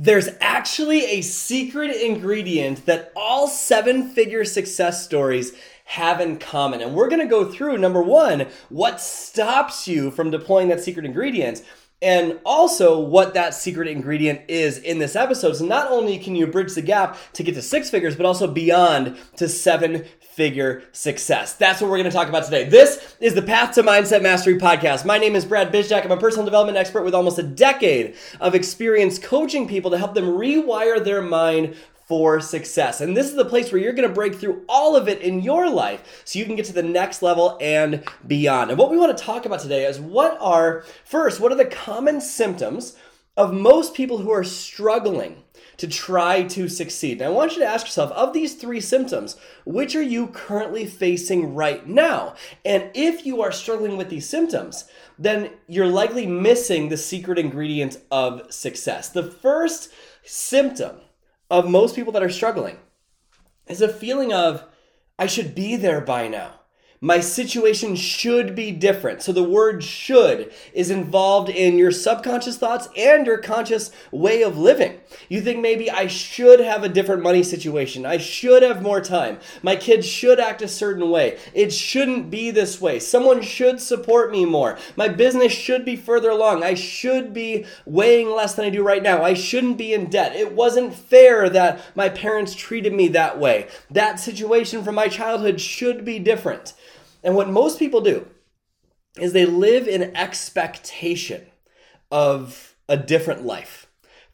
there's actually a secret ingredient that all seven figure success stories have in common. And we're going to go through number one, what stops you from deploying that secret ingredient and also what that secret ingredient is in this episode. So not only can you bridge the gap to get to six figures, but also beyond to seven figure success. That's what we're going to talk about today. This is the Path to Mindset Mastery podcast. My name is Brad Bizjack. I'm a personal development expert with almost a decade of experience coaching people to help them rewire their mind for success. And this is the place where you're going to break through all of it in your life so you can get to the next level and beyond. And what we want to talk about today is what are, first, what are the common symptoms of most people who are struggling to try to succeed. Now, I want you to ask yourself of these three symptoms, which are you currently facing right now? And if you are struggling with these symptoms, then you're likely missing the secret ingredient of success. The first symptom of most people that are struggling is a feeling of, I should be there by now. My situation should be different. So the word should is involved in your subconscious thoughts and your conscious way of living. You think maybe I should have a different money situation. I should have more time. My kids should act a certain way. It shouldn't be this way. Someone should support me more. My business should be further along. I should be weighing less than I do right now. I shouldn't be in debt. It wasn't fair that my parents treated me that way. That situation from my childhood should be different. And what most people do is they live in expectation of a different life,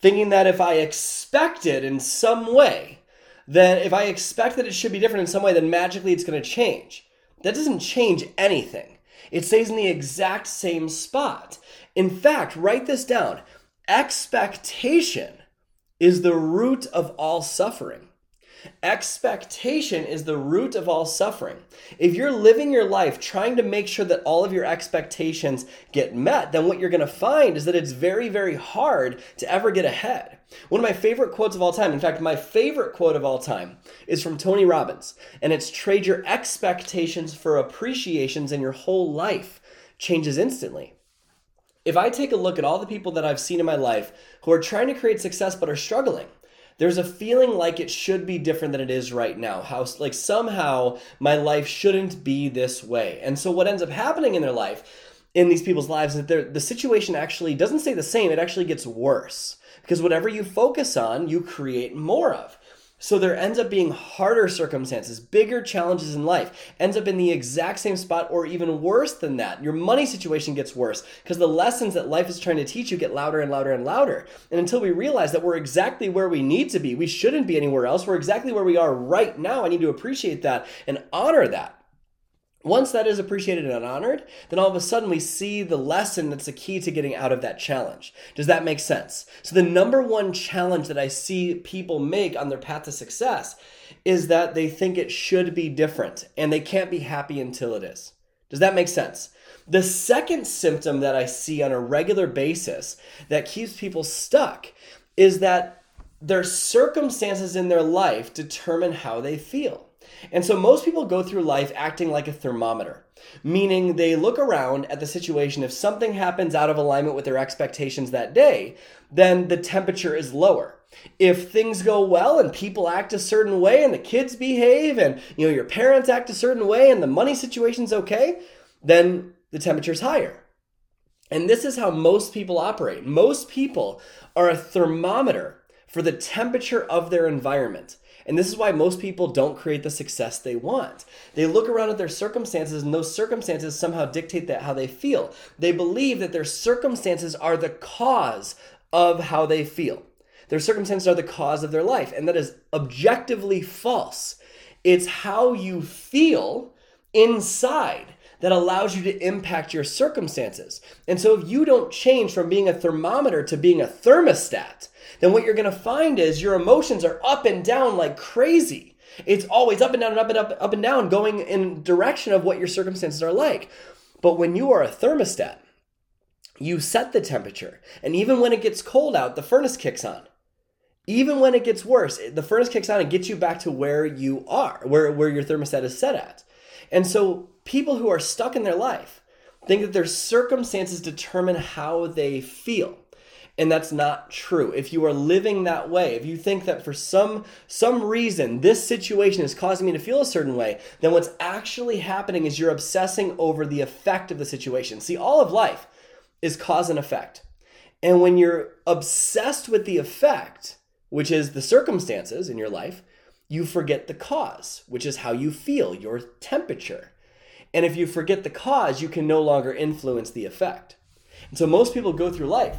thinking that if I expect it in some way, then if I expect that it should be different in some way, then magically it's going to change. That doesn't change anything. It stays in the exact same spot. In fact, write this down expectation is the root of all suffering. Expectation is the root of all suffering. If you're living your life trying to make sure that all of your expectations get met, then what you're going to find is that it's very, very hard to ever get ahead. One of my favorite quotes of all time, in fact, my favorite quote of all time, is from Tony Robbins, and it's trade your expectations for appreciations, and your whole life changes instantly. If I take a look at all the people that I've seen in my life who are trying to create success but are struggling, there's a feeling like it should be different than it is right now. How like somehow my life shouldn't be this way. And so what ends up happening in their life, in these people's lives, is that the situation actually doesn't stay the same. It actually gets worse because whatever you focus on, you create more of. So there ends up being harder circumstances, bigger challenges in life, ends up in the exact same spot or even worse than that. Your money situation gets worse because the lessons that life is trying to teach you get louder and louder and louder. And until we realize that we're exactly where we need to be, we shouldn't be anywhere else. We're exactly where we are right now. I need to appreciate that and honor that. Once that is appreciated and honored, then all of a sudden we see the lesson that's the key to getting out of that challenge. Does that make sense? So, the number one challenge that I see people make on their path to success is that they think it should be different and they can't be happy until it is. Does that make sense? The second symptom that I see on a regular basis that keeps people stuck is that their circumstances in their life determine how they feel. And so most people go through life acting like a thermometer, meaning they look around at the situation. If something happens out of alignment with their expectations that day, then the temperature is lower. If things go well and people act a certain way and the kids behave and you know your parents act a certain way and the money situation's okay, then the temperature's higher. And this is how most people operate. Most people are a thermometer for the temperature of their environment. And this is why most people don't create the success they want. They look around at their circumstances and those circumstances somehow dictate that how they feel. They believe that their circumstances are the cause of how they feel. Their circumstances are the cause of their life, and that is objectively false. It's how you feel inside that allows you to impact your circumstances. And so if you don't change from being a thermometer to being a thermostat, then what you're going to find is your emotions are up and down like crazy. It's always up and down and up and up, up and down, going in direction of what your circumstances are like. But when you are a thermostat, you set the temperature. And even when it gets cold out, the furnace kicks on. Even when it gets worse, the furnace kicks on and gets you back to where you are, where, where your thermostat is set at. And so people who are stuck in their life think that their circumstances determine how they feel. And that's not true. If you are living that way, if you think that for some some reason this situation is causing me to feel a certain way, then what's actually happening is you're obsessing over the effect of the situation. See, all of life is cause and effect. And when you're obsessed with the effect, which is the circumstances in your life, you forget the cause, which is how you feel, your temperature. And if you forget the cause, you can no longer influence the effect. And so most people go through life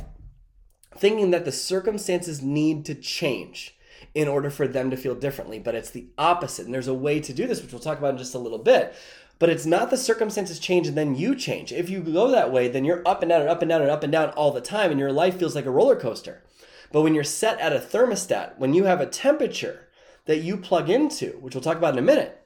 thinking that the circumstances need to change in order for them to feel differently, but it's the opposite. And there's a way to do this, which we'll talk about in just a little bit. But it's not the circumstances change and then you change. If you go that way, then you're up and down and up and down and up and down all the time, and your life feels like a roller coaster. But when you're set at a thermostat, when you have a temperature that you plug into, which we'll talk about in a minute,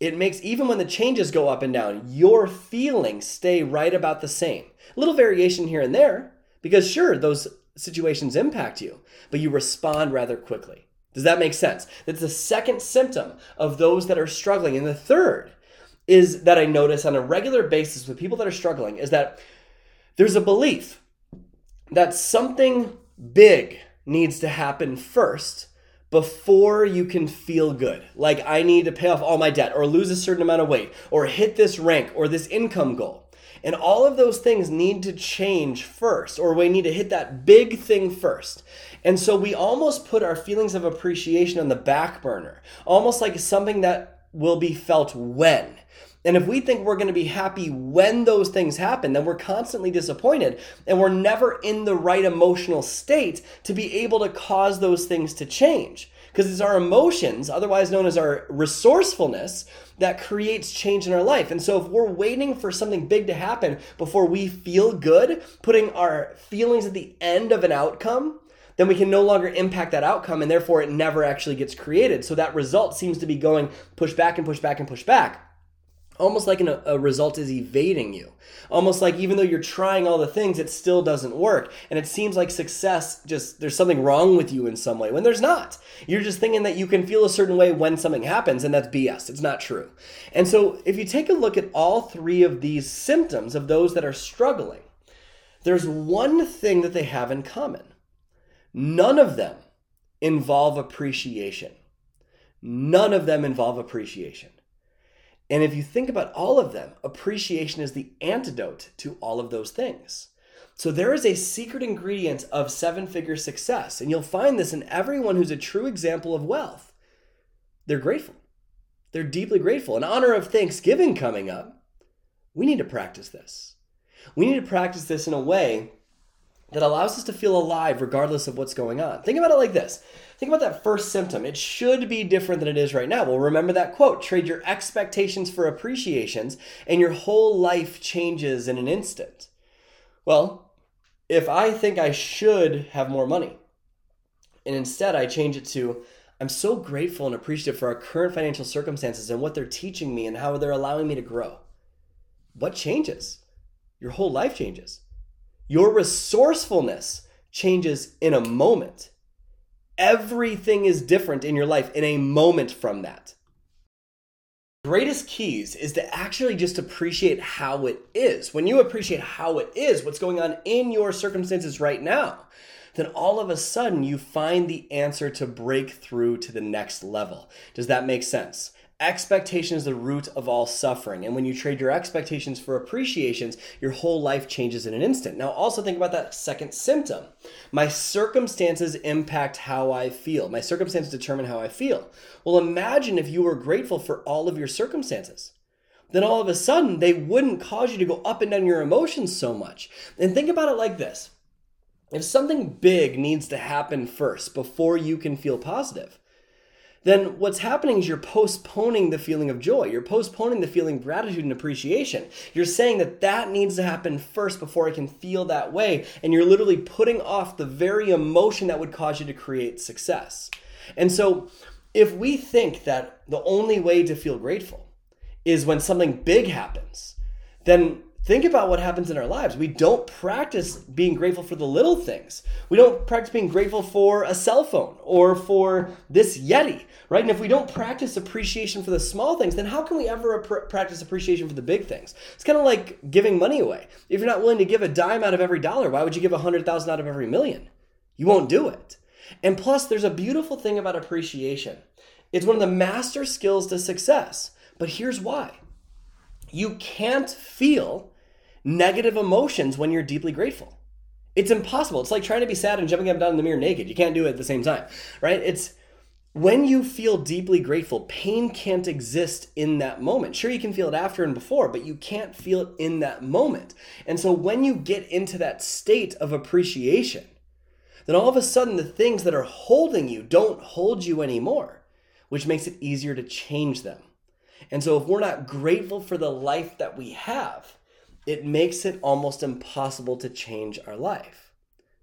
it makes even when the changes go up and down, your feelings stay right about the same. A little variation here and there, because sure, those situations impact you, but you respond rather quickly. Does that make sense? That's the second symptom of those that are struggling. And the third is that I notice on a regular basis with people that are struggling is that there's a belief that something big needs to happen first before you can feel good. Like I need to pay off all my debt or lose a certain amount of weight or hit this rank or this income goal. And all of those things need to change first, or we need to hit that big thing first. And so we almost put our feelings of appreciation on the back burner, almost like something that will be felt when. And if we think we're going to be happy when those things happen, then we're constantly disappointed and we're never in the right emotional state to be able to cause those things to change. Because it's our emotions, otherwise known as our resourcefulness, that creates change in our life. And so if we're waiting for something big to happen before we feel good, putting our feelings at the end of an outcome, then we can no longer impact that outcome and therefore it never actually gets created. So that result seems to be going push back and push back and push back almost like an, a result is evading you. Almost like even though you're trying all the things, it still doesn't work. And it seems like success just, there's something wrong with you in some way when there's not. You're just thinking that you can feel a certain way when something happens, and that's BS. It's not true. And so if you take a look at all three of these symptoms of those that are struggling, there's one thing that they have in common. None of them involve appreciation. None of them involve appreciation. And if you think about all of them, appreciation is the antidote to all of those things. So there is a secret ingredient of seven figure success, and you'll find this in everyone who's a true example of wealth. They're grateful. They're deeply grateful. In honor of Thanksgiving coming up, we need to practice this. We need to practice this in a way that allows us to feel alive regardless of what's going on. Think about it like this Think about that first symptom. It should be different than it is right now. Well, remember that quote trade your expectations for appreciations, and your whole life changes in an instant. Well, if I think I should have more money, and instead I change it to, I'm so grateful and appreciative for our current financial circumstances and what they're teaching me and how they're allowing me to grow. What changes? Your whole life changes. Your resourcefulness changes in a moment. Everything is different in your life in a moment from that. Greatest keys is to actually just appreciate how it is. When you appreciate how it is, what's going on in your circumstances right now, then all of a sudden you find the answer to break through to the next level. Does that make sense? Expectation is the root of all suffering. And when you trade your expectations for appreciations, your whole life changes in an instant. Now, also think about that second symptom. My circumstances impact how I feel. My circumstances determine how I feel. Well, imagine if you were grateful for all of your circumstances. Then all of a sudden, they wouldn't cause you to go up and down your emotions so much. And think about it like this if something big needs to happen first before you can feel positive, then what's happening is you're postponing the feeling of joy. You're postponing the feeling of gratitude and appreciation. You're saying that that needs to happen first before I can feel that way. And you're literally putting off the very emotion that would cause you to create success. And so, if we think that the only way to feel grateful is when something big happens, then think about what happens in our lives. We don't practice being grateful for the little things. We don't practice being grateful for a cell phone or for this Yeti, right? And if we don't practice appreciation for the small things, then how can we ever practice appreciation for the big things? It's kind of like giving money away. If you're not willing to give a dime out of every dollar, why would you give a hundred thousand out of every million? You won't do it. And plus, there's a beautiful thing about appreciation. It's one of the master skills to success. But here's why you can't feel negative emotions when you're deeply grateful. It's impossible. It's like trying to be sad and jumping up and down in the mirror naked. You can't do it at the same time, right? It's when you feel deeply grateful, pain can't exist in that moment. Sure, you can feel it after and before, but you can't feel it in that moment. And so when you get into that state of appreciation, then all of a sudden the things that are holding you don't hold you anymore, which makes it easier to change them. And so if we're not grateful for the life that we have, it makes it almost impossible to change our life.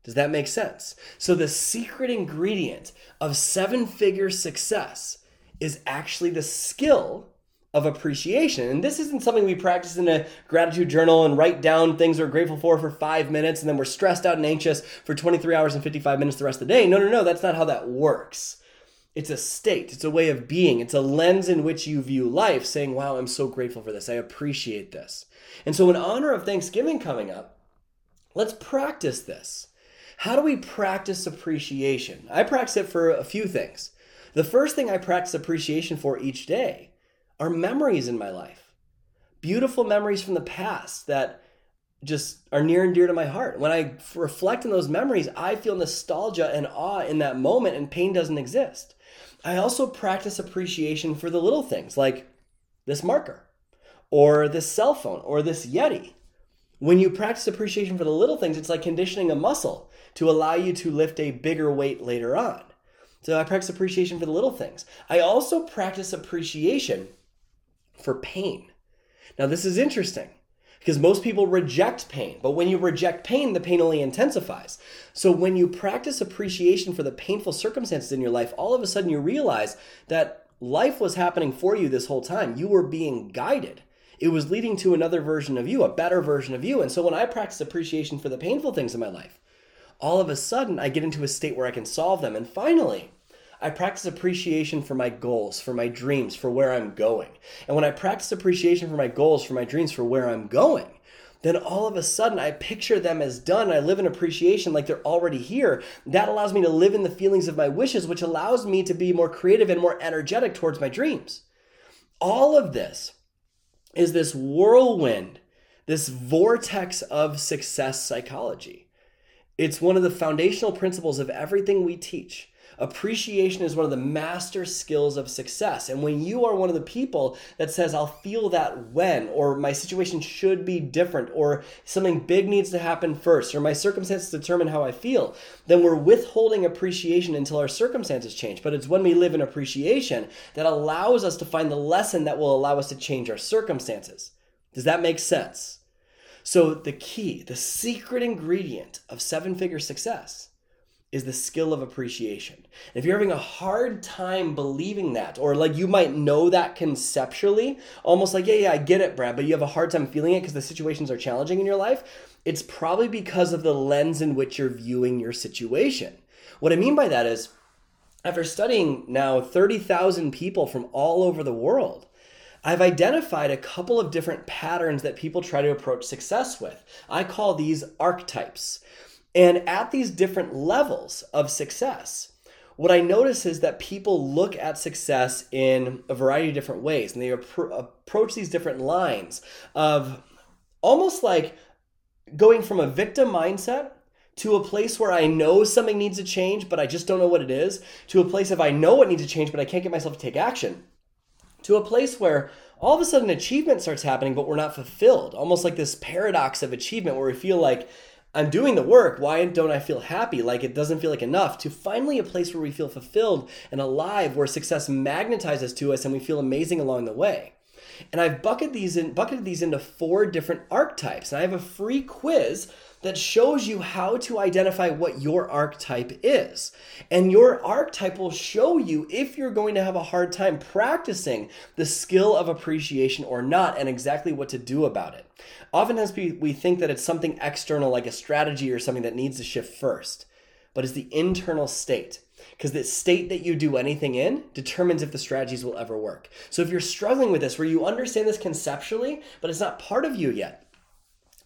Does that make sense? So, the secret ingredient of seven figure success is actually the skill of appreciation. And this isn't something we practice in a gratitude journal and write down things we're grateful for for five minutes and then we're stressed out and anxious for 23 hours and 55 minutes the rest of the day. No, no, no, that's not how that works. It's a state, it's a way of being, it's a lens in which you view life, saying, Wow, I'm so grateful for this. I appreciate this. And so, in honor of Thanksgiving coming up, let's practice this. How do we practice appreciation? I practice it for a few things. The first thing I practice appreciation for each day are memories in my life. Beautiful memories from the past that just are near and dear to my heart. When I reflect on those memories, I feel nostalgia and awe in that moment, and pain doesn't exist. I also practice appreciation for the little things like this marker or this cell phone or this Yeti. When you practice appreciation for the little things, it's like conditioning a muscle to allow you to lift a bigger weight later on. So I practice appreciation for the little things. I also practice appreciation for pain. Now, this is interesting because most people reject pain, but when you reject pain, the pain only intensifies. So when you practice appreciation for the painful circumstances in your life, all of a sudden you realize that life was happening for you this whole time. You were being guided it was leading to another version of you, a better version of you. And so when I practice appreciation for the painful things in my life, all of a sudden I get into a state where I can solve them. And finally, I practice appreciation for my goals, for my dreams, for where I'm going. And when I practice appreciation for my goals, for my dreams, for where I'm going, then all of a sudden I picture them as done. I live in appreciation like they're already here. That allows me to live in the feelings of my wishes, which allows me to be more creative and more energetic towards my dreams. All of this is this whirlwind, this vortex of success psychology. It's one of the foundational principles of everything we teach. Appreciation is one of the master skills of success. And when you are one of the people that says, I'll feel that when, or my situation should be different, or something big needs to happen first, or my circumstances determine how I feel, then we're withholding appreciation until our circumstances change. But it's when we live in appreciation that allows us to find the lesson that will allow us to change our circumstances. Does that make sense? So, the key, the secret ingredient of seven figure success is the skill of appreciation. If you're having a hard time believing that, or like you might know that conceptually, almost like, yeah, yeah, I get it, Brad, but you have a hard time feeling it because the situations are challenging in your life, it's probably because of the lens in which you're viewing your situation. What I mean by that is, after studying now 30,000 people from all over the world, I've identified a couple of different patterns that people try to approach success with. I call these archetypes. And at these different levels of success, what I notice is that people look at success in a variety of different ways and they appro- approach these different lines of almost like going from a victim mindset to a place where I know something needs to change, but I just don't know what it is, to a place of I know what needs to change, but I can't get myself to take action, to a place where all of a sudden achievement starts happening, but we're not fulfilled. Almost like this paradox of achievement where we feel like I'm doing the work. Why don't I feel happy? Like it doesn't feel like enough. To finally a place where we feel fulfilled and alive, where success magnetizes to us and we feel amazing along the way. And I've bucketed these in, bucketed these into four different archetypes. And I have a free quiz that shows you how to identify what your archetype is. And your archetype will show you if you're going to have a hard time practicing the skill of appreciation or not and exactly what to do about it. Oftentimes we think that it's something external like a strategy or something that needs to shift first, but it's the internal state because the state that you do anything in determines if the strategies will ever work. So if you're struggling with this, where you understand this conceptually, but it's not part of you yet,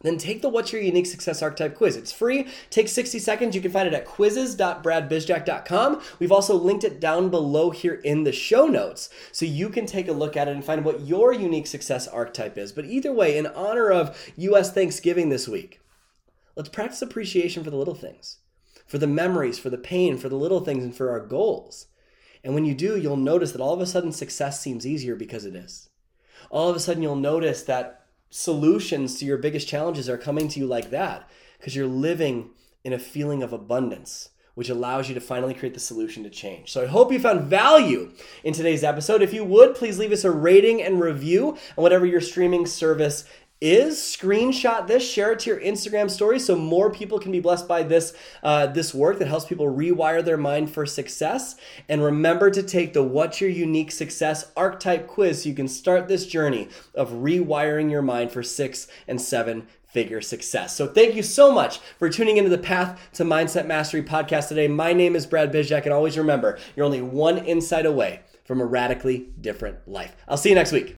then take the What's Your Unique Success Archetype quiz. It's free, takes 60 seconds. You can find it at quizzes.bradbizjack.com. We've also linked it down below here in the show notes so you can take a look at it and find what your unique success archetype is. But either way, in honor of US Thanksgiving this week, let's practice appreciation for the little things, for the memories, for the pain, for the little things, and for our goals. And when you do, you'll notice that all of a sudden success seems easier because it is. All of a sudden, you'll notice that solutions to your biggest challenges are coming to you like that because you're living in a feeling of abundance which allows you to finally create the solution to change. So I hope you found value in today's episode. If you would, please leave us a rating and review on whatever your streaming service is screenshot this, share it to your Instagram story so more people can be blessed by this uh, this work that helps people rewire their mind for success. And remember to take the What's Your Unique Success archetype quiz so you can start this journey of rewiring your mind for six and seven figure success. So thank you so much for tuning into the Path to Mindset Mastery podcast today. My name is Brad Bizjack, and always remember, you're only one insight away from a radically different life. I'll see you next week.